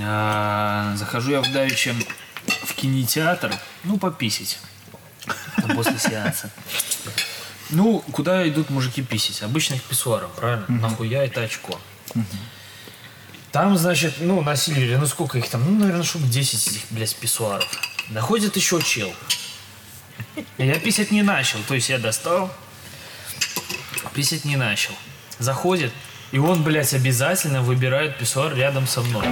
А, захожу я в давеча в кинотеатр, ну, пописить. Там после сеанса. Ну, куда идут мужики писить? Обычных писсуаров, правильно? Нахуя это очко? Там, значит, ну, на Сильвере, ну, сколько их там? Ну, наверное, штук 10 этих, блядь, писсуаров. Находит еще чел. Я писать не начал, то есть я достал, писать не начал. Заходит, и он, блядь, обязательно выбирает писсуар рядом со мной.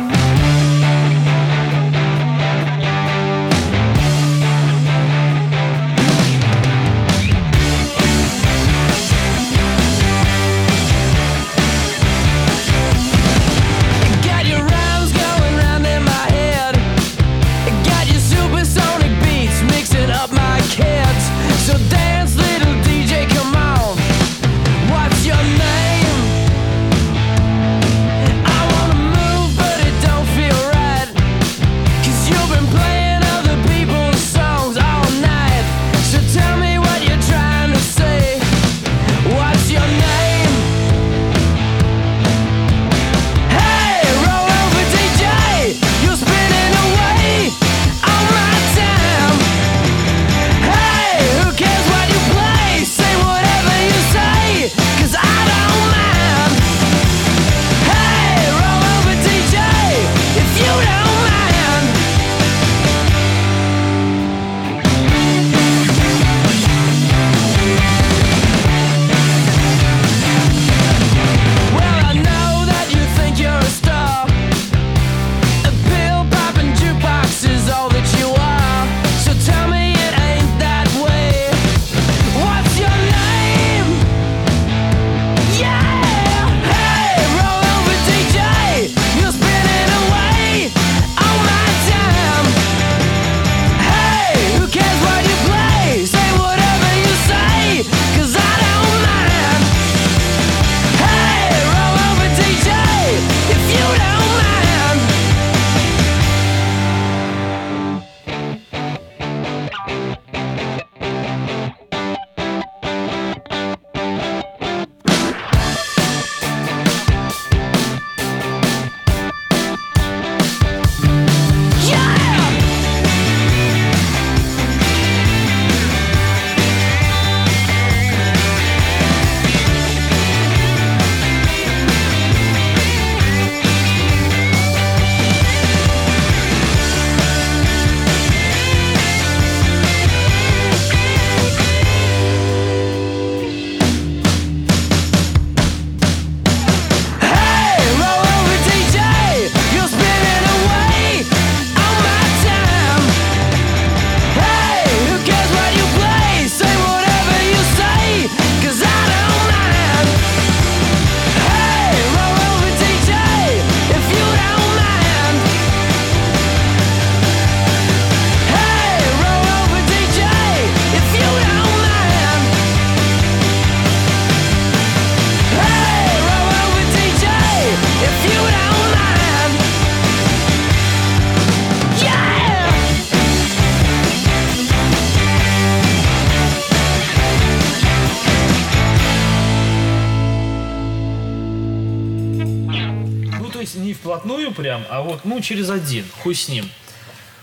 А вот, ну, через один, хуй с ним.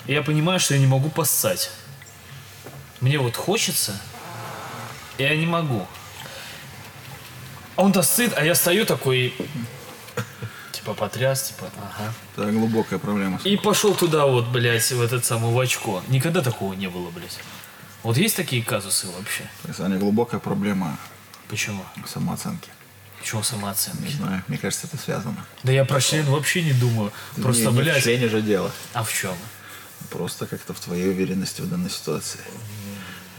И я понимаю, что я не могу поссать. Мне вот хочется, и я не могу. А он-то сыт, а я стою такой, типа потряс, типа, ага. Это глубокая проблема. И пошел туда вот, блядь, в этот самый в очко. Никогда такого не было, блядь. Вот есть такие казусы вообще? То есть, Аня, глубокая проблема Почему? самооценки. Почему самооценки? Не знаю, мне кажется, это связано. Да я про член вообще не думаю. Просто, не, не в члене же дело. А в чем? Просто как-то в твоей уверенности в данной ситуации.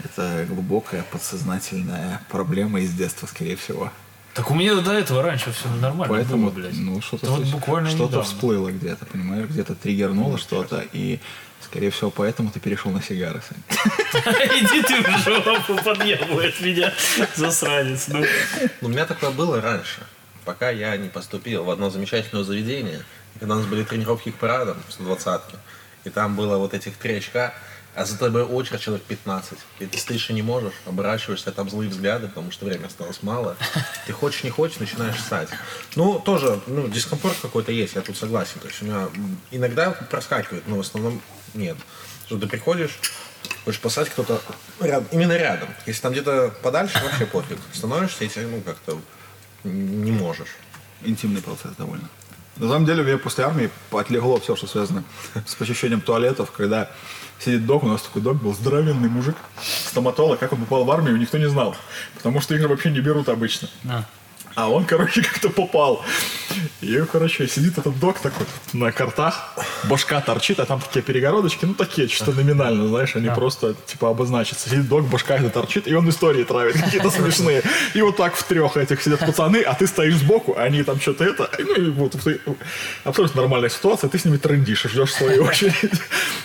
Это глубокая подсознательная проблема из детства, скорее всего. Так у меня до этого раньше все нормально Поэтому, было, блядь. ну, что-то, вот буквально что-то всплыло где-то, понимаешь, где-то триггернуло что-то, и, скорее всего, поэтому ты перешел на сигары, Сань. Иди ты в жопу, подъебывает меня, засранец. Ну. Ну, у меня такое было раньше, пока я не поступил в одно замечательное заведение, когда у нас были тренировки к парадам в 120 и там было вот этих три очка, А за тобой очередь человек 15. И ты стоишь и не можешь, оборачиваешься, а там злые взгляды, потому что времени осталось мало. Ты хочешь, не хочешь, начинаешь ссать. Ну, тоже, ну, дискомфорт какой-то есть, я тут согласен. То есть у меня иногда проскакивает, но в основном нет. Что ты приходишь, хочешь посадить кто-то рядом, именно рядом. Если там где-то подальше, вообще пофиг. Становишься и тебе, ну, как-то не можешь. Интимный процесс довольно. На самом деле, мне после армии отлегло все, что связано с посещением туалетов, когда сидит док, у нас такой док был здоровенный мужик, стоматолог, как он попал в армию, никто не знал, потому что их же вообще не берут обычно. На. А он, короче, как-то попал. И, короче, сидит этот док такой на картах, башка торчит, а там такие перегородочки, ну, такие, чисто номинально, знаешь, они просто, типа, обозначатся. Сидит док, башка это торчит, и он истории травит, какие-то смешные. И вот так в трех этих сидят пацаны, а ты стоишь сбоку, они там что-то это, ну, и вот абсолютно нормальная ситуация, ты с ними трендишь, ждешь свою очередь.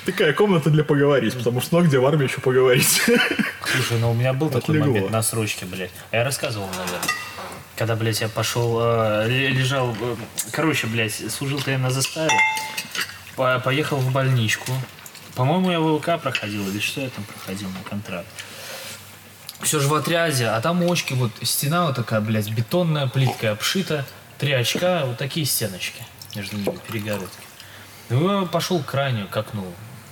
Такая комната для поговорить, потому что, ну, где в армии еще поговорить? Слушай, ну у меня был такой момент на срочке, блядь. А я рассказывал, наверное. Когда, блядь, я пошел, э, ле- лежал, э, короче, блядь, служил-то я на заставе, по- поехал в больничку. По-моему, я ВЛК проходил, или что я там проходил на контракт. Все же в отряде, а там очки, вот стена вот такая, блядь, бетонная, плиткой обшита, три очка, вот такие стеночки между ними, перегородки. Ну, пошел к крайнюю, к окну.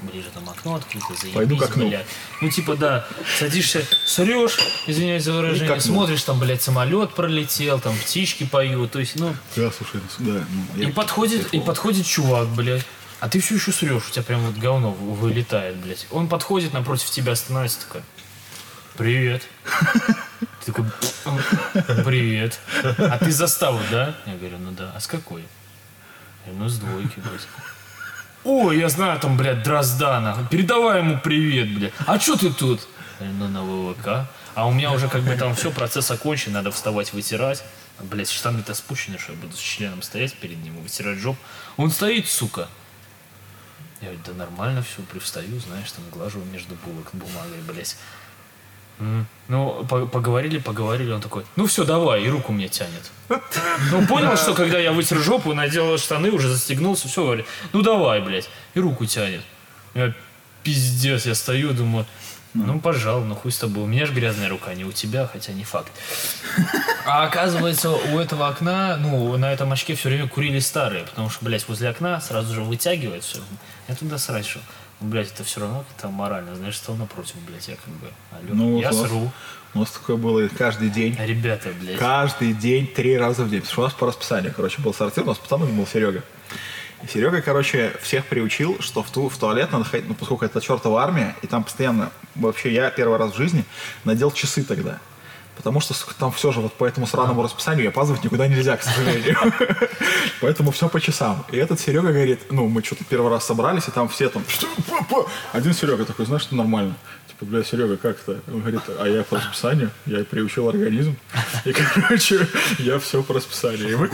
Ближе там окно открыто, заебись, Пойду к окну. блядь. Ну, типа, да, садишься, срешь, извиняюсь за выражение, смотришь, там, блядь, самолет пролетел, там птички поют, то есть, ну, Да, слушай, да. ну, и подходит, и подходит чувак, блядь. А ты все еще срешь, у тебя прям вот говно вы- вылетает, блядь. Он подходит напротив тебя, становится такой. Привет. Ты такой, «М, привет. А ты заставу, да? Я говорю, ну да. А с какой? Я говорю, ну с двойки, блядь. Ой, я знаю там, блядь, Дроздана. Передавай ему привет, блядь. А что ты тут? Ну на ВВК. А у меня уже как бы там все, процесс окончен, надо вставать, вытирать. Блядь, штаны-то спущены, что я буду с членом стоять перед ним, вытирать жоп. Он стоит, сука. Я говорю, да нормально все, привстаю, знаешь, там глажу между булок бумагой, блядь. Ну, по- поговорили, поговорили, он такой, ну все, давай, и руку мне тянет. Ну, понял, что когда я вытер жопу, надел штаны, уже застегнулся, все, говорит, ну давай, блядь, и руку тянет. Я пиздец, я стою, думаю, ну, пожалуй, ну хуй с тобой. У меня же грязная рука, не у тебя, хотя не факт. А оказывается, у этого окна, ну, на этом очке все время курили старые, потому что, блядь, возле окна сразу же вытягивает все. Я туда. Ну, блядь, это все равно как-то морально. Знаешь, стал напротив, блядь, я как бы, алло, Ну, я у сру. У нас такое было каждый день. Ребята, блядь. Каждый день, три раза в день. Потому что у нас по расписанию, короче, был сортир, у нас пацаном был Серега. И Серега, короче, всех приучил, что в, ту, в туалет надо ходить, ну, поскольку это чертова армия, и там постоянно, вообще, я первый раз в жизни надел часы тогда. Потому что там все же вот по этому сраному расписанию опаздывать никуда нельзя, к сожалению. Поэтому все по часам. И этот Серега говорит, ну, мы что-то первый раз собрались, и там все там? Один Серега такой, знаешь, что нормально. Типа, бля, Серега, как то Он говорит, а я по расписанию, я приучил организм. И, короче, я все по расписанию. И мы,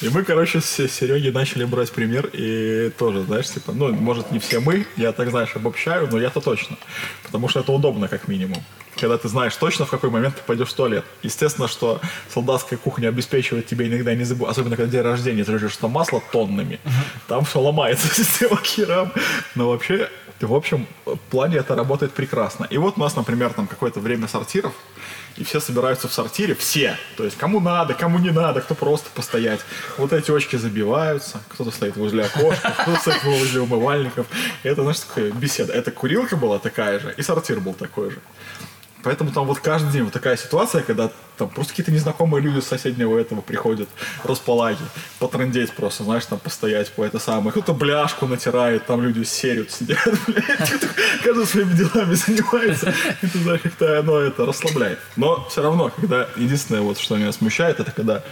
и мы короче, с Сереги начали брать пример. И тоже, знаешь, типа, ну, может, не все мы, я так, знаешь, обобщаю, но я-то точно. Потому что это удобно, как минимум. Когда ты знаешь точно, в какой момент ты пойдешь в туалет. Естественно, что солдатская кухня обеспечивает тебе иногда не забудь, особенно когда день рождения, ты жрешь там масло тоннами, там все ломается система херам. Но вообще, в общем, в плане это работает прекрасно. И вот у нас, например, там какое-то время сортиров, и все собираются в сортире, все. То есть кому надо, кому не надо, кто просто постоять. Вот эти очки забиваются, кто-то стоит возле окошка, кто-то стоит возле умывальников. И это, знаешь, такая беседа. Это курилка была такая же, и сортир был такой же. Поэтому там вот каждый день вот такая ситуация, когда там просто какие-то незнакомые люди с соседнего этого приходят, располаги, потрындеть просто, знаешь, там постоять по это самое. Кто-то бляшку натирает, там люди серют, сидят. Каждый своими делами занимается. Ты знаешь, как-то оно это расслабляет. Но все равно, когда единственное, вот, что меня смущает, это когда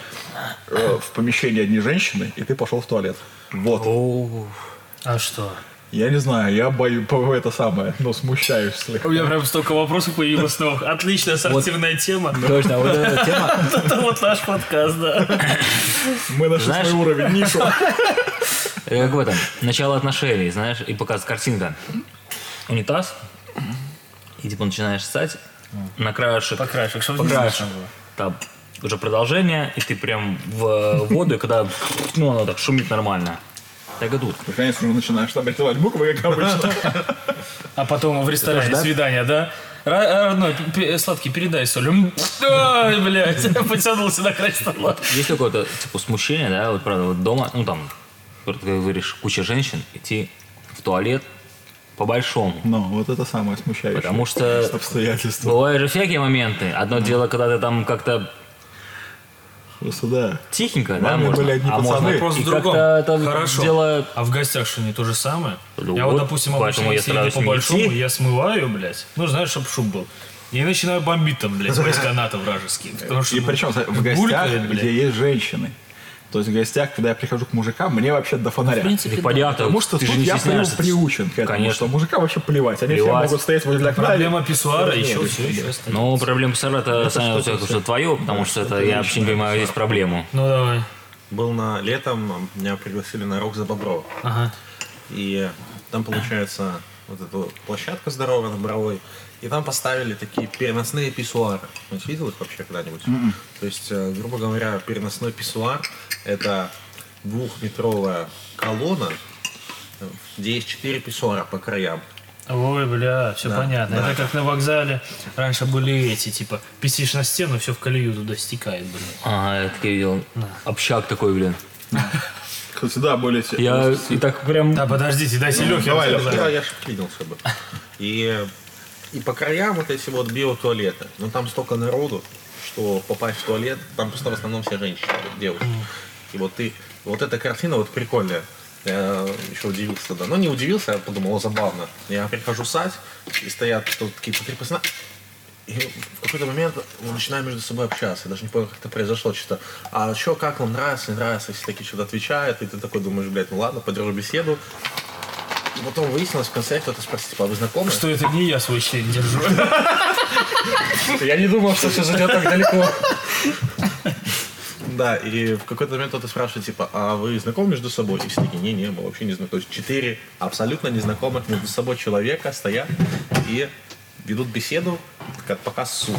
э, в помещении одни женщины, и ты пошел в туалет. Вот. А что? Я не знаю, я бою, по- это самое, ну, смущаюсь слегка. У меня прям столько вопросов появилось новых. Отличная сортирная тема. Точно, вот эта тема. Это вот наш подкаст, да. Мы нашли свой уровень, нишу. Как в этом, начало отношений, знаешь, и показывает картинка. Унитаз, и типа начинаешь ссать на краешек. По краешек, чтобы не краешку. слышно было. Там уже продолжение, и ты прям в воду, и когда, ну, оно так шумит нормально. Так и тут. Наконец уже начинаешь там рисовать буквы, как обычно. А потом в ресторане да? свидание, да? Родной, сладкий, передай соль. Ой, блядь, потянулся на край стола. Есть какое-то типа смущение, да, вот правда, вот дома, ну там, как говоришь, куча женщин, идти в туалет по-большому. Но вот это самое смущающее. Потому что обстоятельства. бывают же всякие моменты. Одно дело, когда ты там как-то Просто да. тихенько, да, можно. были одни а пацаны. можно Вопрос и в другом. это Хорошо. дело... А в гостях что, не то же самое? Ну я вот, допустим, поэтому обычно, я если иду стараюсь по не большому, идти. я смываю, блядь. Ну, знаешь, чтоб шум был. И начинаю бомбить там, блядь, весь канаты вражеские. Потому что И причем в гостях, блядь. где есть женщины. То есть в гостях, когда я прихожу к мужикам, мне вообще до фонаря. В принципе, понятно, Потому что ты тут же не я стесняешься. приучен к этому, Конечно. что мужикам вообще плевать. Они все Плевать. могут стоять возле окна. Проблема писсуара еще все, еще. Ну, проблема Сара, это, Саня, что-то что твое, потому что это я вообще не понимаю здесь проблему. Ну, давай. Был на летом, меня пригласили на Рок за Боброва. Ага. И там, получается, вот эта вот площадка здоровая на Боровой. И там поставили такие переносные писсуары. Ну, видел их вообще когда-нибудь? То есть, э, грубо говоря, переносной писсуар – это двухметровая колонна, где есть четыре писсуара по краям. Ой, бля, все Да, понятно. да. Это как на вокзале. Раньше были эти, типа, писишь на стену, все в колею туда стекает, блин. Ага, я так и видел. Общак такой, блин. Кстати, да, более... Я и так прям... Да, подождите, дайте Лехе давай. Да, я же клинился бы. И, и по краям вот эти вот биотуалеты. Но там столько народу, что попасть в туалет, там просто в основном все женщины, девушки. И вот ты, вот эта картина вот прикольная. Я еще удивился тогда. Но не удивился, я подумал, о, забавно. Я прихожу сать, и стоят тут какие-то три пацана. И в какой-то момент мы начинаем между собой общаться. Я даже не понял, как это произошло. Что-то, а что, как вам нравится, не нравится? Все такие что-то отвечают. И ты такой думаешь, блядь, ну ладно, поддержу беседу. Потом выяснилось в конце, кто-то спросит, типа, а вы знакомы? Что это не я свой член держу. Я не думал, что все зайдет так далеко. Да, и в какой-то момент кто-то спрашивает, типа, а вы знакомы между собой? И все такие, не-не, мы вообще не знакомы. То есть четыре абсолютно незнакомых между собой человека стоят и ведут беседу, как показ суд.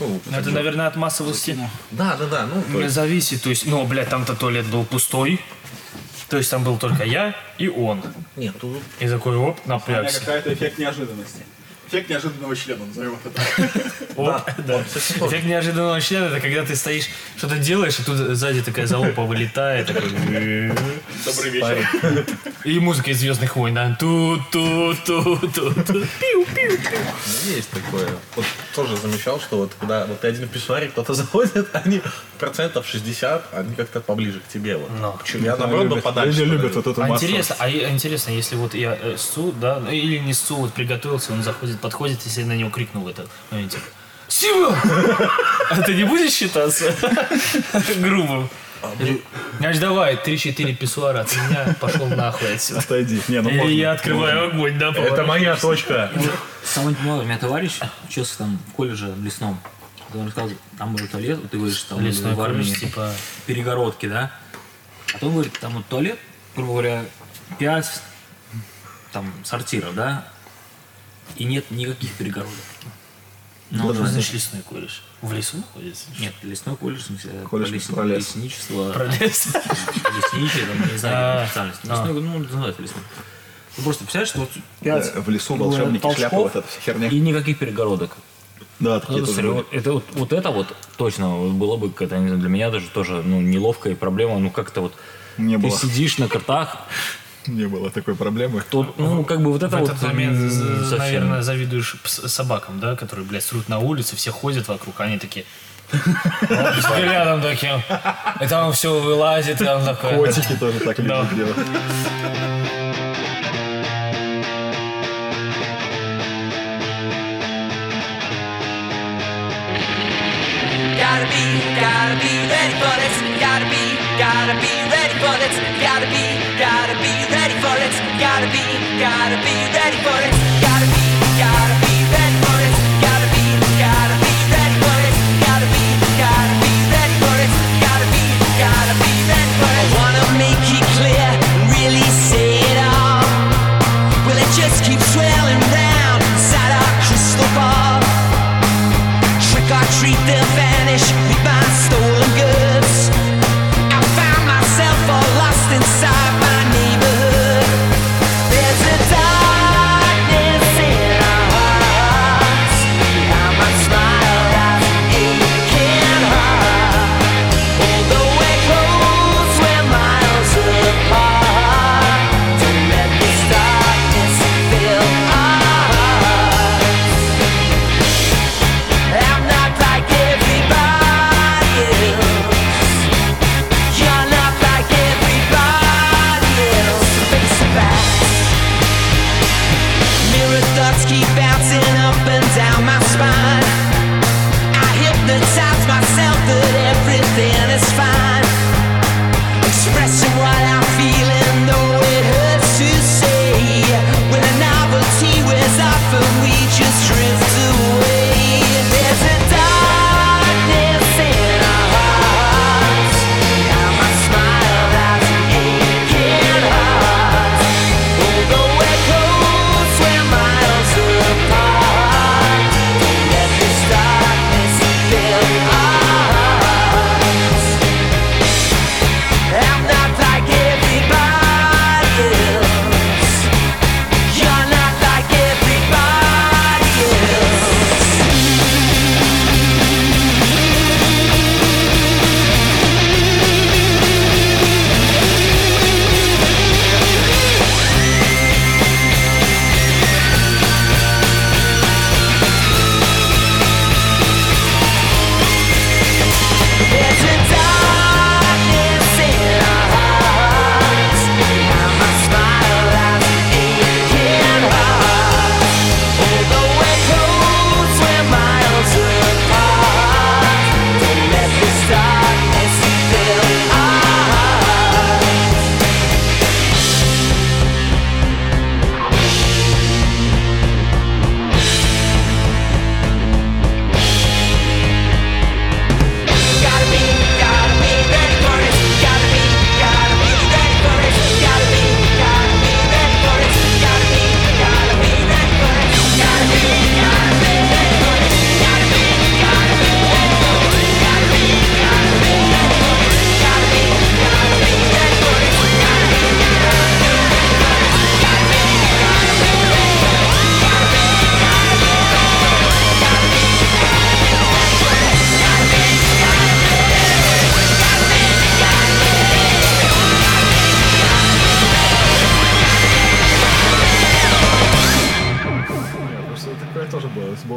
Ну, Ну, Это, наверное, от массовости Да, да, да. Ну, то есть, зависит. То есть, ну, блядь, там-то туалет был пустой. То есть там был только я и он. нет, тут И такой, оп, У меня напрягся. какая-то эффект неожиданности. Эффект неожиданного члена, назовем это так. Оп, да. Эффект неожиданного члена, это когда ты стоишь, что-то делаешь, и тут сзади такая залупа вылетает. такой, Добрый вечер. И музыка из Звездных войн, да. Ту-ту-ту-ту-ту. Пиу-пиу. есть такое. Тоже замечал, что вот когда вот ты один в писсуаре, кто-то заходит, они процентов 60, они как-то поближе к тебе. Вот. Ну. Чё, Я наоборот бы подальше. Люди любят вот эту А массу. интересно, а интересно, если вот я э, ссу, да, ну, или не ссу, вот приготовился, он заходит, подходит, если я на него крикнул в этот моменте. Сима! А ты не будешь считаться грубым? Значит, давай, 3-4 писсуара от меня, пошел нахуй отсюда. Отойди. Не, ну можно. я открываю огонь, да, Это моя точка. Самое понимаю, у меня товарищ учился там в колледже в лесном. Он рассказывал, там был туалет, вот ты говоришь, там Лесной в армии типа... перегородки, да? А то он говорит, там вот туалет, грубо говоря, 5 там сортиров, да? И нет никаких перегородок. Ну, Что да. значит лесной колледж? В лесу находится? Нет, лесной колледж, в смысле, Колледж лес- про лес. лесничество, Пролез. лесничие, там, не знаю, А, специальность. Лесной, ну, называется лесной. Ну, просто представляешь, что вот пять В лесу волшебники, шляпы, вот эта вся херня. И никаких перегородок. Да, Ну, такие это, тоже это вот, вот это вот точно было бы какая-то, не знаю, для меня даже тоже ну, неловкая проблема. Ну как-то вот Не ты было. сидишь на картах, Не было такой проблемы. то, ну как бы вот это В вот этот момент, совсем. наверное, завидуешь собакам, да, которые, блядь, срут на улице, все ходят вокруг, они такие... Взглядом таким. И там все вылазит, и там такое... Котики тоже так любят делать. Gotta be, gotta be ready for this. Gotta be, gotta be for this. Gotta be, gotta be ready for it. Gotta be, gotta be ready for this. Gotta be,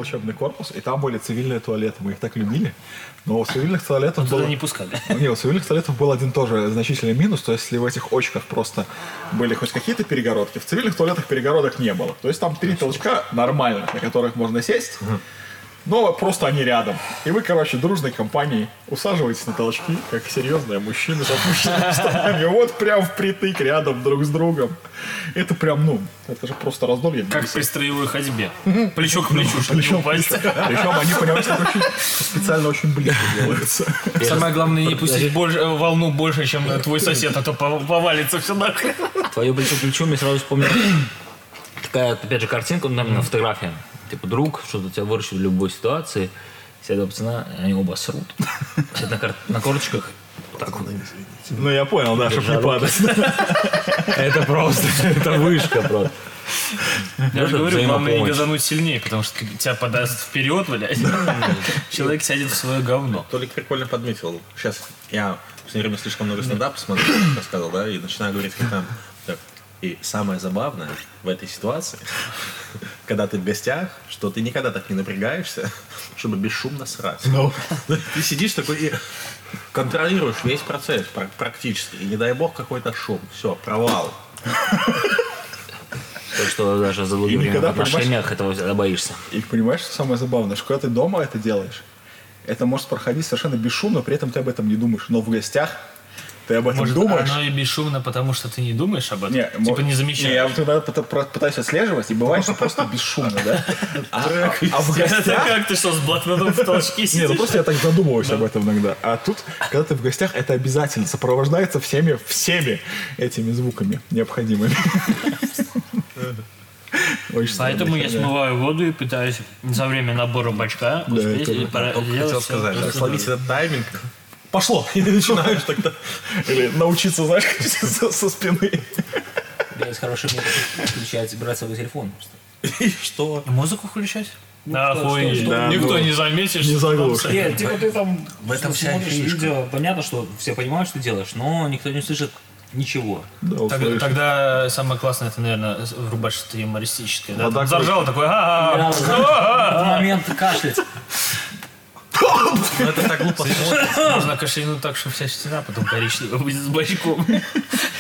учебный корпус, и там были цивильные туалеты. Мы их так любили. Но у цивильных туалетов Туда было... не пускали. Не, у цивильных туалетов был один тоже значительный минус. То есть, если в этих очках просто были хоть какие-то перегородки, в цивильных туалетах перегородок не было. То есть, там три толчка нормальных, на которых можно сесть. Но просто они рядом. И вы, короче, дружной компанией усаживаетесь на толчки, как серьезные мужчины с опущенными штанами. Вот прям впритык рядом друг с другом. Это прям, ну, это же просто раздолье. Как при строевой ходьбе. Плечо к плечу, не Причем, упасть. причем они, понимаете, очень, специально очень близко делаются. Самое главное, не пустить больше, э, волну больше, чем твой сосед, а то пов- повалится все нахрен. Твое плечо к плечу, мне сразу вспомнил такая, опять же, картинка, ну, там, на фотографии. Типа друг, что-то тебя выручит в любой ситуации. Сядет пацана, и они оба срут. Сидят на, кар- на корточках. Так вот. Ну, я понял, да, чтобы не падать. Это просто, это вышка просто. Я же говорю, главное не газануть сильнее, потому что тебя подаст вперед, блядь. Человек сядет в свое говно. Толик прикольно подметил. Сейчас я в последнее время слишком много стендапа смотрю, как сказал, да, и начинаю говорить, как там. И самое забавное в этой ситуации, когда ты в гостях, что ты никогда так не напрягаешься, чтобы бесшумно срать. Ну, Ты сидишь такой и контролируешь весь процесс пр- практически. И не дай бог какой-то шум. Все, провал. То, что даже за время в отношениях этого всегда боишься. и понимаешь, что самое забавное, что когда ты дома это делаешь, это может проходить совершенно бесшумно, при этом ты об этом не думаешь. Но в гостях ты об этом Может, думаешь. оно и бесшумно, потому что ты не думаешь об этом? Не, типа не Не, я замечаешь. иногда пыта- про- пытаюсь отслеживать, и бывает, что просто бесшумно, да? А а в Это гостях... как ты что, с блокнотом в толчке Не, ну сидишь? просто я так задумываюсь об этом иногда. А тут, когда ты в гостях, это обязательно сопровождается всеми, всеми этими звуками необходимыми. Очень Поэтому я смываю воду и пытаюсь за время набора бачка успеть это и да. сделать хотел сказать, словить этот тайминг. Пошло! И ты начинаешь тогда. Или научиться, знаешь, со, спины. Есть хороший метод включать, брать с собой телефон просто. И что? Музыку включать? что- Охуеть. что- Никто ну, не заметишь. не заглушишь. Нет, типа ты там В этом вся смотришь фишка. видео, понятно, что все понимают, что ты делаешь, но никто не услышит ничего. Да, Тогда, услышишь. тогда самое классное, это, наверное, врубать что-то юмористическое. Да? Вот Там так заржал такой, «А-а-а». В момент кашлять. Ну, это так глупо смотрится. можно кашлянуть так, что вся стена потом коричневая будет с бачком.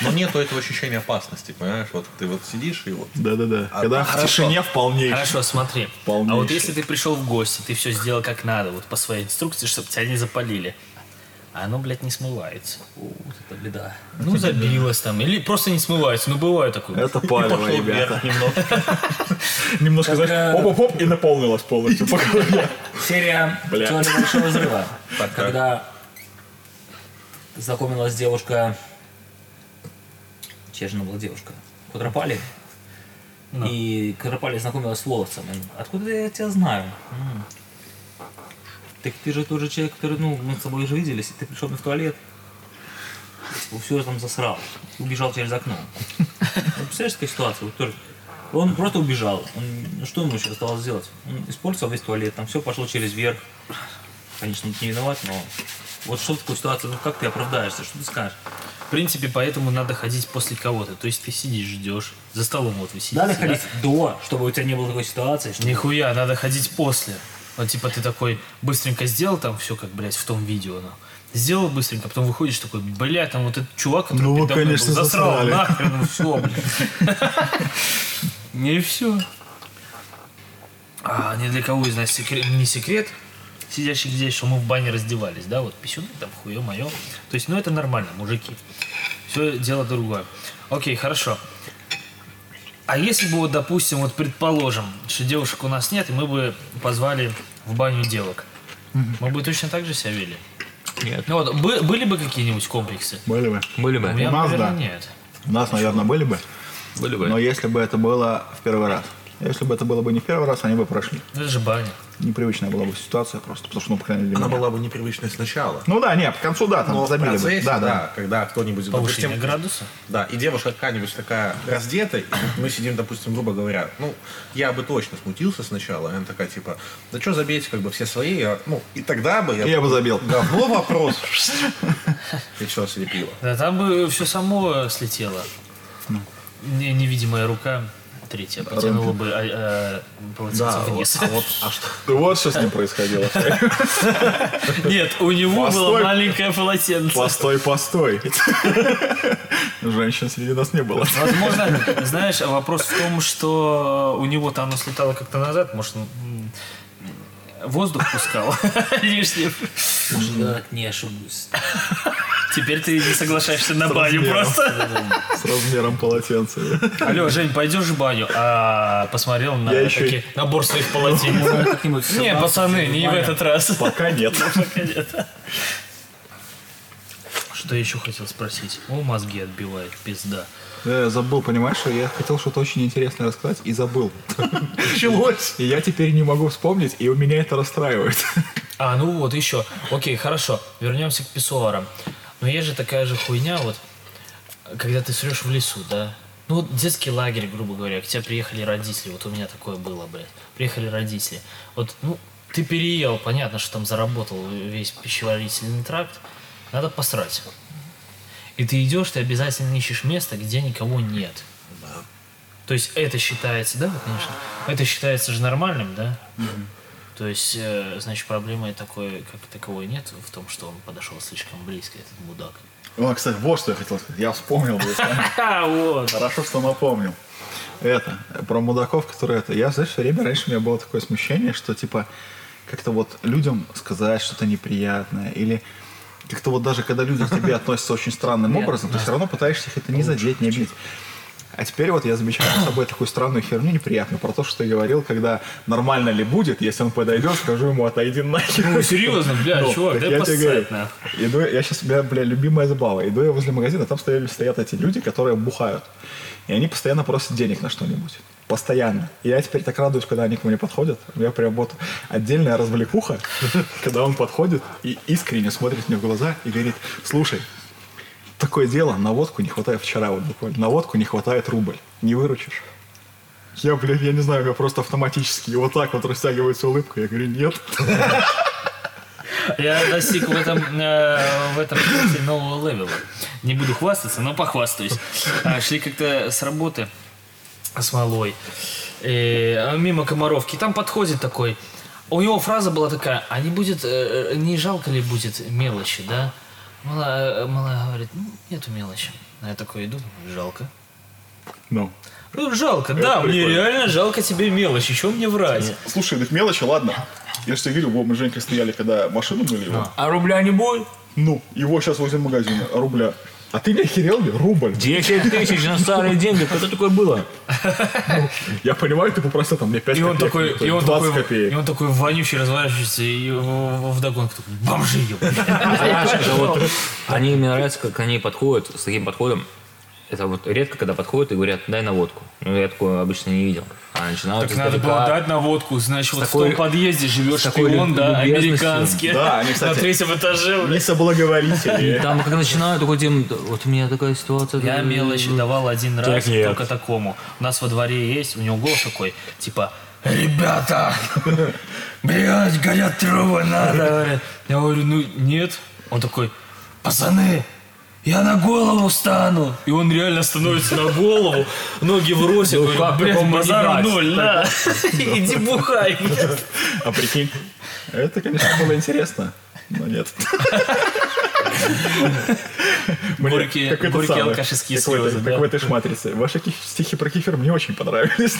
Но нету этого ощущения опасности, понимаешь? Вот ты вот сидишь и вот Да-да-да. Когда в хорошо. тишине вполне. Хорошо, смотри. А вот если ты пришел в гости, ты все сделал как надо, вот по своей инструкции, чтобы тебя не запалили, а оно, блядь, не смывается. О, вот это беда. Ну, забилось там. Или просто не смывается. Ну, бывает такое. Это палево, ребята. Немножко, знаешь, оп-оп-оп, и наполнилось полностью. Серия Бля. «Теория большого взрыва». Когда знакомилась девушка, чья же она была девушка? Квадропали. И Квадропали знакомилась с Волосом. Откуда я тебя знаю? «М, Так ты же тот же человек, который, ну, мы с тобой уже виделись, и ты пришел в туалет, все там засрал, убежал через окно. Ну, представляешь, такая ситуация? Вот тоже- Он просто убежал. Он, ну, что ему еще оставалось сделать? Он использовал весь туалет, там все пошло через верх. Конечно, он не виноват, но вот что в такой ситуации, ну как ты оправдаешься, что ты скажешь? В принципе, поэтому надо ходить после кого-то. То есть ты сидишь, ждешь. За столом вот вы сидите. Надо да? ходить до, чтобы у тебя не было такой ситуации, что Нихуя, надо ходить после. Вот типа ты такой быстренько сделал там все, как, блядь, в том видео, ну. Сделал быстренько, потом выходишь такой, бля, там вот этот чувак, который Ну, передо мной был, конечно, засрал засрали. нахрен, все, блядь. И все. А ни для кого из нас секрет, не секрет, сидящих здесь, что мы в бане раздевались, да, вот писюны там, хуе мое. То есть, ну это нормально, мужики. Все дело другое. Окей, хорошо. А если бы, вот, допустим, вот предположим, что девушек у нас нет, и мы бы позвали в баню девок, мы бы точно так же себя вели? Нет. Ну вот, бы- были бы какие-нибудь комплексы? Были бы. Были У бы. меня, нас, наверное, да. нет. У нас, наверное, были бы. Были бы. Но если бы это было в первый раз. Если бы это было бы не в первый раз, они бы прошли. Ну, Это же баня. Непривычная была бы ситуация просто, потому что, ну, по крайней мере, Она меня. была бы непривычной сначала. Ну да, нет, к концу, да, там Но в забили бы. процессе, Да, да, да. когда кто-нибудь, Повышение допустим, градуса. Да, и девушка какая-нибудь такая раздетая, и мы сидим, допустим, грубо говоря, ну, я бы точно смутился сначала, и она такая, типа, да что забейте, как бы все свои, я- ну, и тогда бы я... Я бы забил. Говно вопрос. И все, слепило. Да там бы все само слетело. Не- невидимая рука третья потянула бы а, а, полотенце Да, вниз. вот, а вот, а что? Вот что с ним происходило. Нет, у него было Постой. маленькое полотенце. Постой, постой. Женщин среди нас не было. Возможно, знаешь, вопрос в том, что у него-то оно слетало как-то назад, может, воздух пускал лишний. Я не ошибусь. Теперь ты не соглашаешься на баню просто. С размером полотенца. Алло, Жень, пойдешь в баню? А посмотрел на набор своих полотенец. Как-нибудь Не, пацаны, не в этот раз. Пока нет. Пока нет. Что я еще хотел спросить? О, мозги отбивает, пизда. Я забыл, понимаешь, что я хотел что-то очень интересное рассказать и забыл. Началось. И я теперь не могу вспомнить, и у меня это расстраивает. А, ну вот еще. Окей, хорошо. Вернемся к писсуарам. Но есть же такая же хуйня, вот, когда ты срешь в лесу, да? Ну, вот детский лагерь, грубо говоря, к тебе приехали родители, вот у меня такое было, блядь. Приехали родители. Вот, ну, ты переел, понятно, что там заработал весь пищеварительный тракт, надо посрать. И ты идешь, ты обязательно ищешь место, где никого нет. То есть это считается, да, конечно, это считается же нормальным, да? То есть, э, значит, проблемы такой, как таковой нет в том, что он подошел слишком близко, этот мудак. О, кстати, вот что я хотел сказать. Я вспомнил. А, вот. Хорошо, что напомнил. Это, про мудаков, которые это. Я, знаешь, все время раньше у меня было такое смущение, что, типа, как-то вот людям сказать что-то неприятное, или как-то вот даже когда люди к тебе относятся очень странным образом, ты все равно пытаешься их это не задеть, не обидеть. А теперь вот я замечаю за собой такую странную херню неприятную про то, что ты говорил, когда нормально ли будет, если он подойдет, скажу ему, отойди нахер. Ну, серьезно, бля, Ну, чувак, дай я поссать, нахуй. Иду, я сейчас, бля, бля, любимая забава. Иду я возле магазина, там стояли, стоят эти люди, которые бухают. И они постоянно просят денег на что-нибудь. Постоянно. И я теперь так радуюсь, когда они ко мне подходят. У меня прям вот отдельная развлекуха, когда он подходит и искренне смотрит мне в глаза и говорит, слушай, такое дело, на водку не хватает вчера вот буквально, на водку не хватает рубль. Не выручишь? Я, блин, я не знаю, у меня просто автоматически вот так вот растягивается улыбка. Я говорю, нет. Я достиг в этом, э, в этом смысле нового левела. Не буду хвастаться, но похвастаюсь. А, Шли как-то с работы с малой э, а мимо Комаровки. Там подходит такой. У него фраза была такая, а не будет, э, не жалко ли будет мелочи, да? Малая, малая говорит, ну, нету мелочи. А я такой иду, жалко. Ну. Ну, жалко, да, мне прикольно. реально жалко тебе мелочь, еще мне врать. Слушай, так мелочи, ладно. Я же тебе говорю, во, мы с Женькой стояли, когда машину мыли его. А рубля не будет? Ну, его сейчас возле магазина, рубля. А ты не охерел ли? Рубль. 10 тысяч на старые деньги. Когда такое было? Я понимаю, ты попросил там мне 5 И он копеек, такой, и он 20 такой, копеек. и он такой вонючий, разворачивается, и вдогонку такой, бомжи, ёбаные». Знаешь, это они мне нравится, как они подходят с таким подходом. Это вот редко, когда подходят и говорят, дай на водку. Ну, я такое обычно не видел. А начинают Так надо было дать наводку, значит, вот такой- в том подъезде живет такой шпион, да, американский. Да, они, На кстати, третьем этаже. не соблаговорители. Там, как начинают, такой тем, вот у меня такая ситуация. Я мелочи давал один раз, только такому. У нас во дворе есть, у него голос такой, типа, ребята, блядь, горят трубы, надо. Я говорю, ну нет. Он такой, пацаны, я на голову стану. И он реально становится на голову, ноги в росе, Ну, говорю, как блядь, дать? ноль, да. Иди бухай, блядь. А прикинь, это, конечно, было интересно, но нет. Горькие- как это горькие самое, алкашеские как в этой- слезы, Как да? в этой ж матрице. Ваши стихи про кефир мне очень понравились.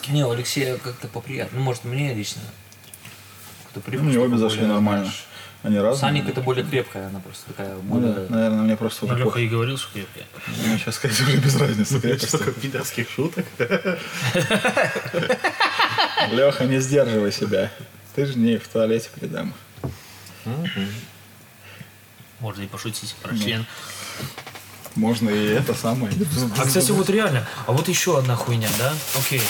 Адский. Не, у Алексея как-то поприятнее. Ну, может, мне лично. Кто Ну, мне обе зашли нормально. Они разные. Саник это более крепкая, она просто такая Ну, более... да, наверное, мне просто Ну, Леха и говорил, что крепкая. Мне сейчас, сказать, уже без разницы. крепость. Столько пидорских шуток. Леха, не сдерживай себя. Ты же не в туалете передам. Можно и пошутить про член. Можно и это самое. А, кстати, вот реально, а вот еще одна хуйня, да? Окей.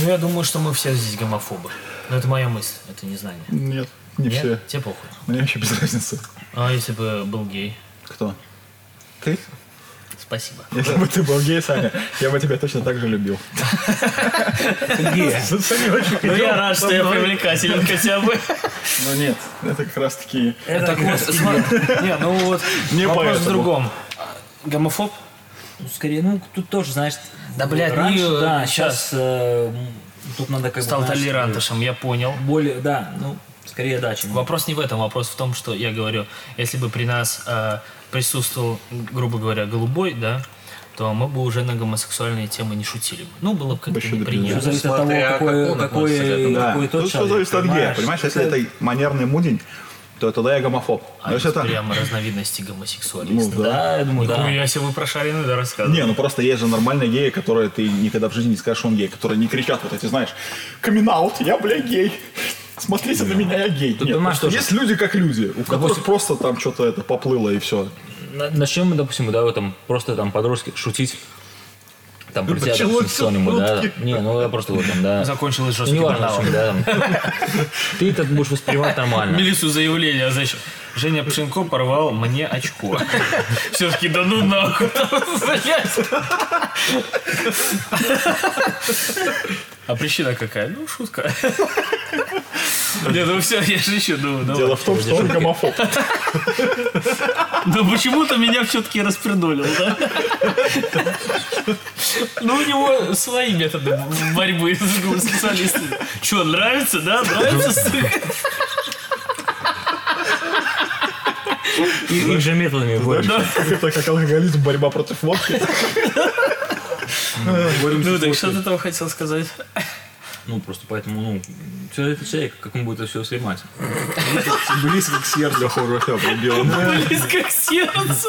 Ну, я думаю, что мы все здесь гомофобы. Но это моя мысль, это не знание. Нет, не Нет? все. Тебе похуй. Мне вообще без разницы. А если бы был гей? Кто? Ты? Спасибо. Если бы ты был гей, Саня, я бы тебя точно так же любил. Ну, я рад, что я привлекателен хотя бы. Ну нет, это как раз таки... Так вот. Не, ну вот, вопрос в другом. Гомофоб? Ну, скорее, ну, тут тоже, знаешь... Да, блядь, раньше, не, да, сейчас тут надо как Стал бы... знаешь, толерантышем, я понял. Более, да, ну, скорее да, чем... Вопрос не в этом, вопрос в том, что я говорю, если бы при нас э, присутствовал, грубо говоря, голубой, да, то мы бы уже на гомосексуальные темы не шутили бы. Ну, было бы как-то Вообще да Все зависит от того, как какой, какой, относится к этому. Да, какой тот тут все человек, зависит от гея. понимаешь? Понимаешь, если это манерный мудень, то тогда я гомофоб. А если это это... прямо разновидности гомосексуалиста. Ну, да. Да, я думаю, да. Себе вы прошарены, да, рассказывай. Не, ну просто есть же нормальные геи, которые ты никогда в жизни не скажешь, что он гей, которые не кричат вот эти, знаешь, камин я, бля, гей. Смотрите на меня, я гей. Нет, понимаешь, тоже- есть люди как люди, у которых просто там что-то это поплыло и все. На- Начнем мы, допустим, да, в этом просто там подростки шутить. Там про тебя, что-нибудь, да. Не, ну я просто вот там, да. Закончилось Ну, жесткий неважно, да. Ты это будешь воспринимать нормально. Милицию заявление, значит, Женя Пшенко порвал мне очко. Все-таки да ну нахуй. А причина какая? Ну, шутка. Не, ну все, я же еще думаю, давай. Дело в том, что он гомофоб. Но почему-то меня все-таки распердолил, да? Ну, у него свои методы борьбы с гомосексуалистами. Че, нравится, да? Нравится? И- Их же методами больше. Как это как алкоголизм, борьба против водки. Ну, так что ты там хотел сказать? Ну, просто поэтому, ну, все это человек, как он будет это все воспринимать. Близко к сердцу. Все пробил. Близко к сердцу.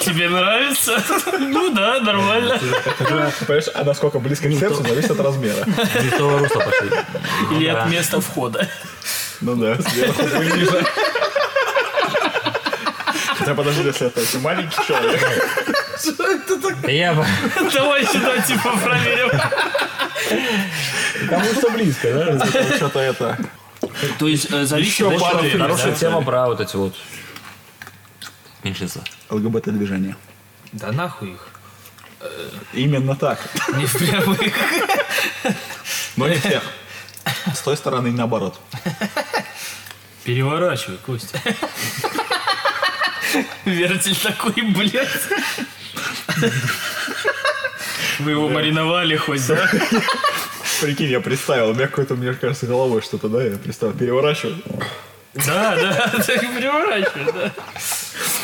Тебе нравится? Ну да, нормально. Понимаешь, а насколько близко к сердцу, зависит от размера. Или от места входа. Ну да, сверху ниже. Хотя подожди, если это очень маленький человек. Да я бы... Давай сюда, типа, проверим. Кому что близко, да? Что-то это... То есть э, зависит Еще да? Хорошая тема про вот эти вот меньшинства. ЛГБТ-движение. Да нахуй их. Именно так. Не в прямых. Но не всех. С той стороны и наоборот. Переворачивай, Костя. Вертель такой, блядь. Вы его мариновали хоть, да? Прикинь, я представил, у меня какой-то, мне кажется, головой что-то, да, я представил, переворачиваю. Да, да, так переворачивай, да.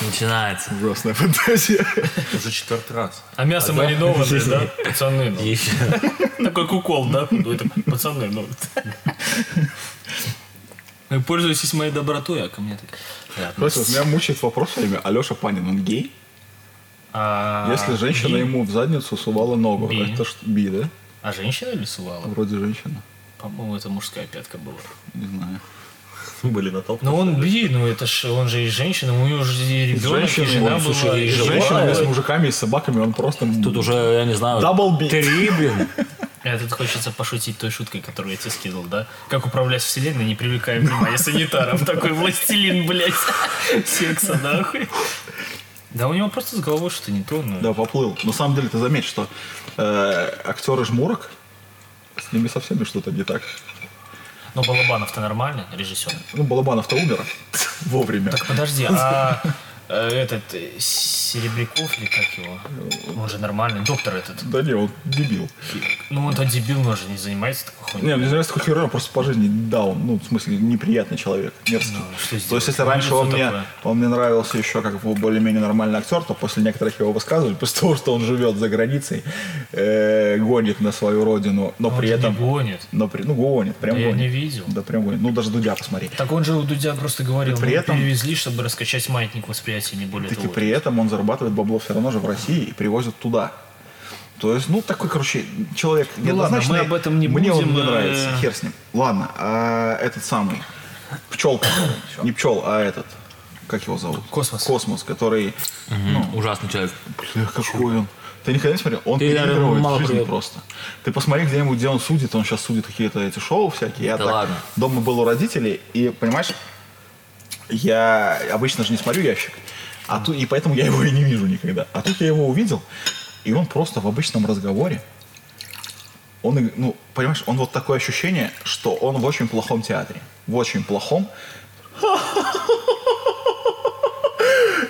Начинается. Ужасная фантазия. Уже четвертый раз. А мясо маринованное, да? Пацаны, ну. Еще. Такой кукол, да? Ну, это пацаны, ну. Вы пользуетесь моей добротой, а ко мне так. Слушай, вот меня мучает вопрос все время, Алеша Панин, он гей? А, Если женщина би? ему в задницу сувала ногу, Би. это что, би, да? А женщина или сувала? Вроде женщина, По-моему, это мужская пятка была. не знаю. Были на топ. Ну он би, ну это ж, он же и женщина, у него же и ребенок, и жена он, была. слушай, и и С женщинами, с мужиками, и с собаками он просто... Тут уже, я не знаю, Double би. три, блин. Мне тут хочется пошутить той шуткой, которую я тебе скинул, да? Как управлять вселенной, не привлекая внимания санитаров. Такой властелин, блядь, секса, нахуй. Да у него просто с головой что-то не то, ну. Да, поплыл. На самом деле, ты заметь, что э, актеры жмурок, с ними со всеми что-то не так. Но Балабанов-то нормальный, режиссер. Ну, Балабанов-то умер вовремя. Так подожди, а этот э, Серебряков или как его? Он же нормальный, доктор этот. Да не, он дебил. Ну, он тот дебил, но он же не занимается такой хуйней. Не, мне нравится такой херой, он просто по жизни даун. Ну, в смысле, неприятный человек, мерзкий. Ну, То есть, если Ну, раньше лицо он мне, он мне нравился еще как более-менее нормальный актер, то после некоторых его высказываний, после того, что он живет за границей, э, гонит на свою родину, но Он при же этом... не гонит. Но при, ну, гонит, прям Да я гонит. не видел. Да, прям гонит. Ну, даже Дудя посмотри. Так он же у Дудя просто говорил, При мы этом- перевезли, чтобы раскачать маятник восприятия, не более Так и того. при этом он зарабатывает бабло все равно же в России и привозит туда. То есть, ну, такой, короче, человек Ну ладно, неоднозначный. мы об этом не Мне будем, он не э, нравится, хер с ним. Ладно, а этот самый, пчелка, не пчел, а этот, как его зовут? Космос. Космос, который, ну, Ужасный человек. бля, какой он. Ты никогда не смотрел? Он переигрывает мало жизнь привык. просто. Ты посмотри где-нибудь, где он судит, он сейчас судит какие-то эти шоу всякие. Я Да так ладно. дома был у родителей, и, понимаешь, я обычно же не смотрю ящик, а тут, и поэтому я его и не вижу никогда. А тут я его увидел, и он просто в обычном разговоре, он, ну, понимаешь, он вот такое ощущение, что он в очень плохом театре. В очень плохом.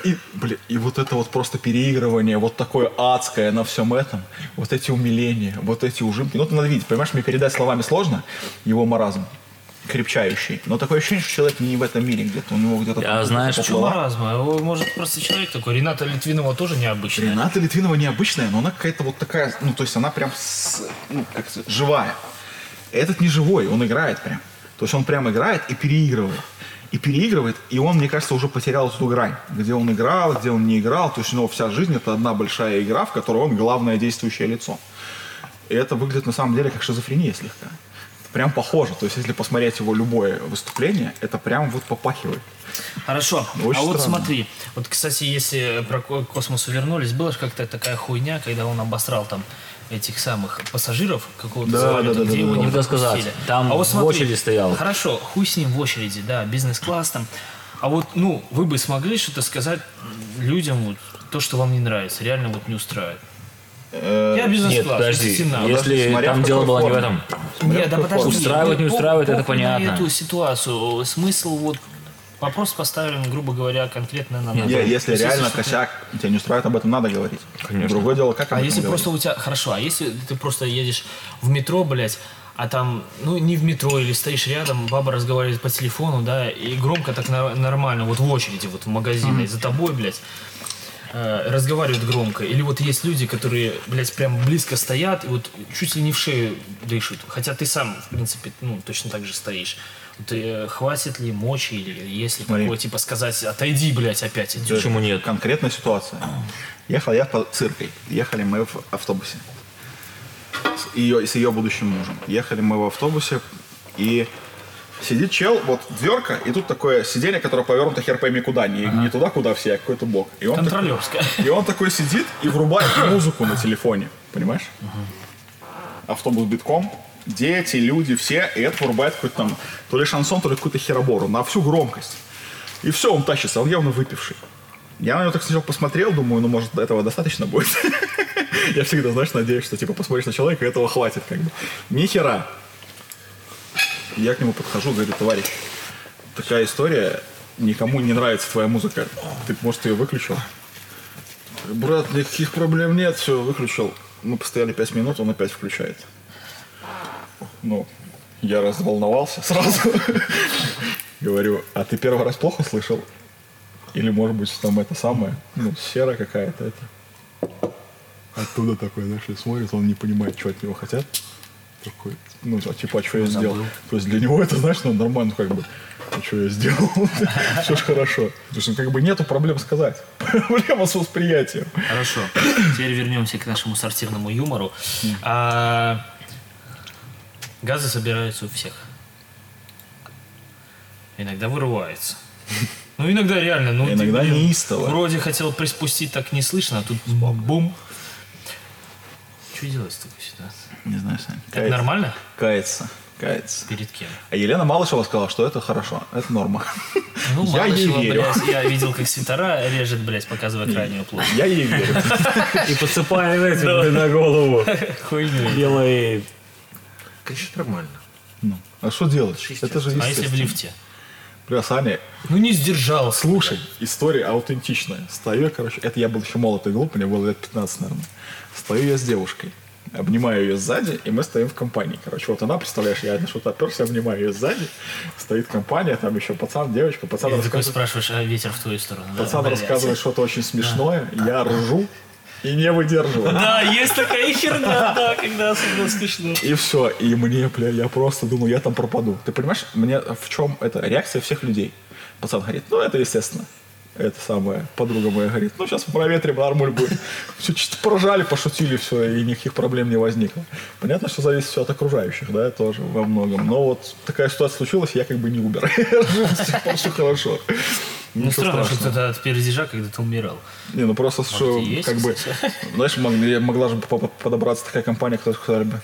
И, бля, и вот это вот просто переигрывание, вот такое адское на всем этом, вот эти умиления, вот эти ужимки. Ну, ты надо видеть, понимаешь, мне передать словами сложно его маразм крепчающий. Но такое ощущение, что человек не в этом мире где-то, у него где-то... Я там знаешь, поплыла. маразма? Может, просто человек такой. Рената Литвинова тоже необычная. Рената Литвинова необычная, но она какая-то вот такая, ну, то есть она прям, с- ну, как сказать, живая. Этот не живой, он играет прям. То есть он прям играет и переигрывает. И переигрывает, и он, мне кажется, уже потерял эту грань, где он играл, где он не играл. То есть у него вся жизнь это одна большая игра, в которой он главное действующее лицо. И это выглядит на самом деле как шизофрения слегка. Прям похоже. То есть если посмотреть его любое выступление, это прям вот попахивает. Хорошо. Очень а вот странно. смотри, вот, кстати, если про ко- космос вернулись, была же как-то такая хуйня, когда он обосрал там этих самых пассажиров какого-то Да, самолета, да, да, где да, его да. не пропустили. сказать. Там в очереди стоял. Хорошо, хуй с ним в очереди, да, бизнес-класс там. А вот, ну, вы бы смогли что-то сказать людям, вот, то, что вам не нравится, реально вот не устраивает. Я Нет, бизнес-класс, подожди. стена. Если там дело было не в этом. Нет, да подожди. Устраивает, не ну, устраивает, это понятно. эту ситуацию. Смысл вот Вопрос поставлен, грубо говоря, конкретно на нас. Не, если есть, реально что-то- косяк тебя не устраивает, об этом надо говорить. Конечно. Другое дело, как об А этом если говорить. просто у тебя... Хорошо, а если ты просто едешь в метро, блядь, а там, ну, не в метро, или стоишь рядом, баба разговаривает по телефону, да, и громко так на- нормально, вот в очереди, вот в магазине, и за тобой, блядь, э, разговаривают громко. Или вот есть люди, которые, блядь, прям близко стоят, и вот чуть ли не в шею дышат. Хотя ты сам, в принципе, ну, точно так же стоишь. Вот, э, хватит ли мочи, или если такое, типа, сказать, отойди, блядь, опять идешь. Почему нет? Конкретная ситуация. Ехал я по циркой. Ехали мы в автобусе. С ее, с ее будущим мужем. Ехали мы в автобусе, и сидит чел, вот дверка, и тут такое сиденье, которое повернуто хер пойми куда. Не, не туда, куда все, а какой-то бок. И он, Контролерская. и он такой сидит и врубает музыку на телефоне. Понимаешь? Автобус битком. Дети, люди, все, и это врубает какой-то там, то ли шансон, то ли какую-то херобору на всю громкость. И все, он тащится, он явно выпивший. Я на него так сначала посмотрел, думаю, ну, может, этого достаточно будет. Я всегда, знаешь, надеюсь, что, типа, посмотришь на человека, и этого хватит, как бы. Ни хера. Я к нему подхожу, говорю, товарищ, такая история, никому не нравится твоя музыка. Ты, может, ее выключил? Брат, никаких проблем нет, все, выключил. Мы постояли пять минут, он опять включает. Ну, я разволновался сразу. Говорю, а ты первый раз плохо слышал? Или, может быть, там это самое, ну, сера какая-то это. Оттуда такой, знаешь, смотрит, он не понимает, что от него хотят. Такой, ну, а типа, а что я сделал? То есть для него это, знаешь, ну, нормально, ну, как бы, а что я сделал? Все же хорошо. То есть, ну, как бы нету проблем сказать. Проблема с восприятием. Хорошо. Теперь вернемся к нашему сортирному юмору. А, газы собираются у всех. Иногда вырывается. Ну, иногда реально. Ну, Иногда ты, неистово. Вроде хотел приспустить, так не слышно, а тут бум. Что делать в такой ситуации? Не знаю, Сань. Это кается. нормально? Кается. Кается. Перед кем? А Елена Малышева сказала, что это хорошо, это норма. Ну, Я ей Малышева, верю. блядь, я видел, как свитера режет, блядь, показывая крайнюю плоть. Я ей верю. И подсыпает этим на голову. Хуйню. Белый. Конечно, нормально. Ну, а что делать? Это же А если в лифте? Бля, Саня, Ну не сдержался. слушай, история аутентичная. Стою короче, это я был еще молод и глуп, мне было лет 15, наверное. Стою я с девушкой, обнимаю ее сзади, и мы стоим в компании. Короче, вот она, представляешь, я на что-то оперся, обнимаю ее сзади, стоит компания, там еще пацан, девочка, пацан И ты рассказывает, спрашиваешь, а ветер в твою сторону. да? пацан Блядь. рассказывает что-то очень смешное, я ржу и не выдерживаю. Да, есть такая херня, да, когда особенно смешно. И все, и мне, бля, я просто думал, я там пропаду. Ты понимаешь, мне в чем это реакция всех людей? Пацан говорит, ну это естественно. Это самая подруга моя говорит, ну сейчас проветрим, нормуль будет. Все чисто поржали, пошутили, все, и никаких проблем не возникло. Понятно, что зависит все от окружающих, да, тоже во многом. Но вот такая ситуация случилась, я как бы не умер. Все хорошо. Ну странно, что ты от пердежа, когда ты умирал. Не, ну просто, что, есть, как бы, знаешь, могли- могла же по- по- подобраться такая компания, которая сказали бы,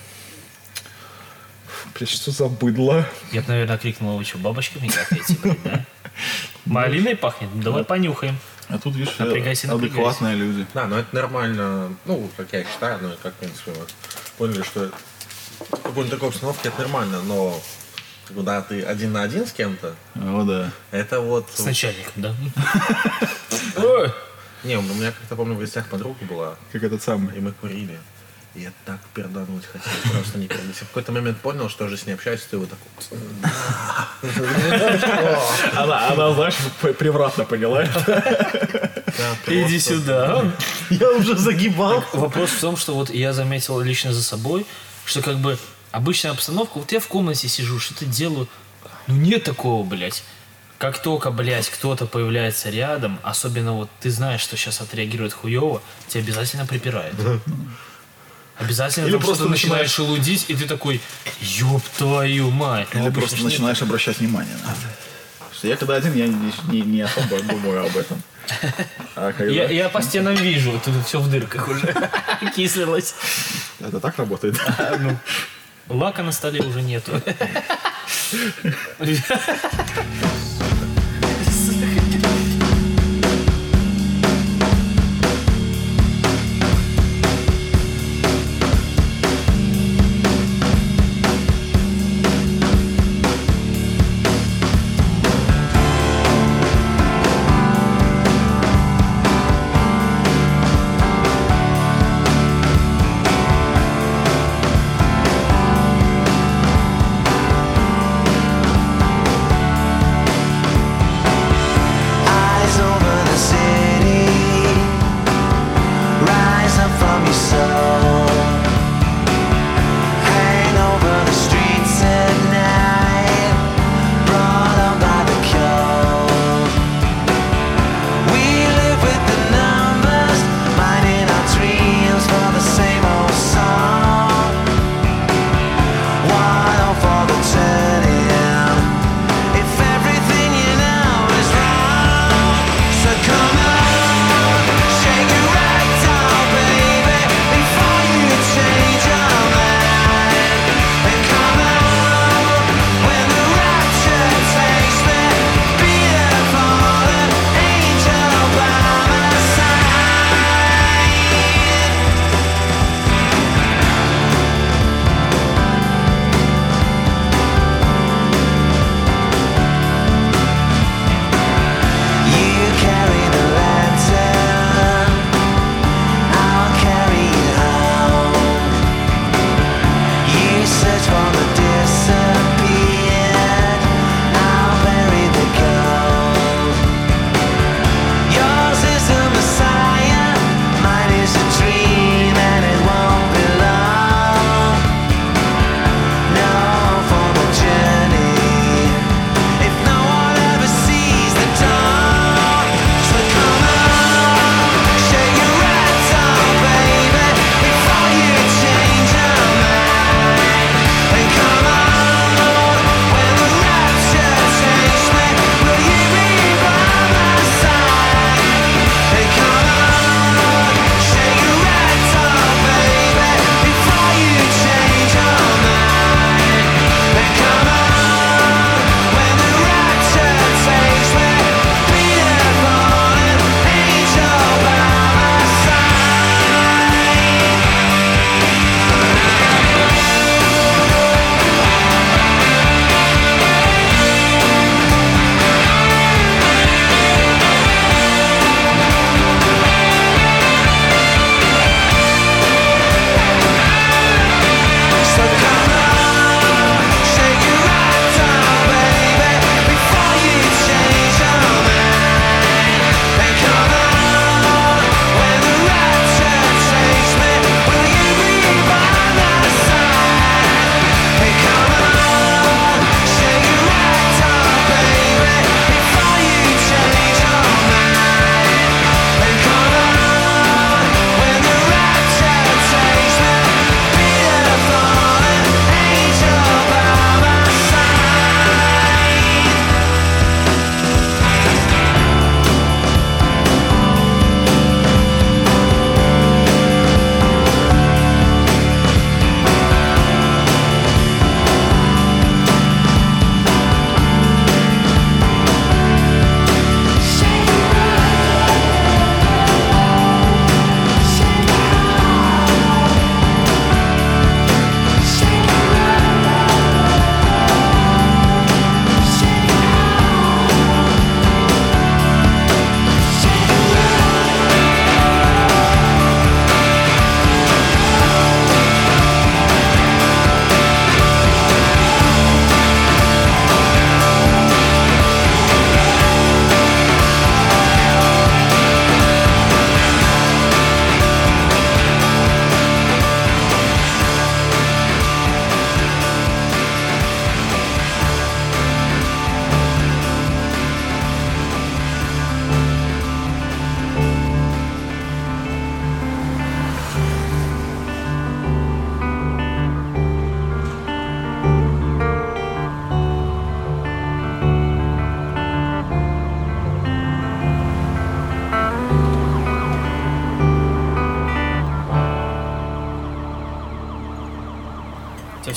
блядь, что за быдло? Я бы, наверное, крикнул, вы что, бабочками блядь, да? Малиной пахнет? Ну, Давай понюхаем. А тут, видишь, Напрягайся, напрягайся. адекватные люди. Да, но это нормально, ну, как я считаю, ну, и как, в принципе, вот, поняли, что в какой-нибудь такой обстановке это нормально, но когда ты один на один с кем-то, О, да. это вот... С начальником, да? Ой, Не, у меня как-то, помню, в гостях подруга была, Как этот самый. и мы курили. Я так пердануть хотел, просто не пердануть. Я в какой-то момент понял, что уже с ней общаюсь, ты вот так вот... Она, она, знаешь, превратно поняла. Иди сюда. Я уже загибал. Вопрос в том, что вот я заметил лично за собой, что как бы обычная обстановка, вот я в комнате сижу, что-то делаю, ну нет такого, блядь. Как только, блядь, кто-то появляется рядом, особенно вот ты знаешь, что сейчас отреагирует хуево, тебя обязательно припирает. Обязательно Или там просто что-то начинаешь шелудить, и ты такой, ёб твою мать. Ну, Или обычно просто нет. начинаешь обращать внимание на это. Что я когда один, я не, не- не особо думаю об этом. А когда... Я, я по стенам вижу, тут все в дырках уже кислилось. Это так работает? Лака на столе уже нету.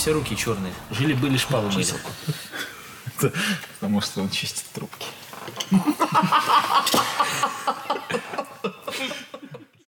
все руки черные. Жили-были шпалы мыли. Потому что он чистит трубки.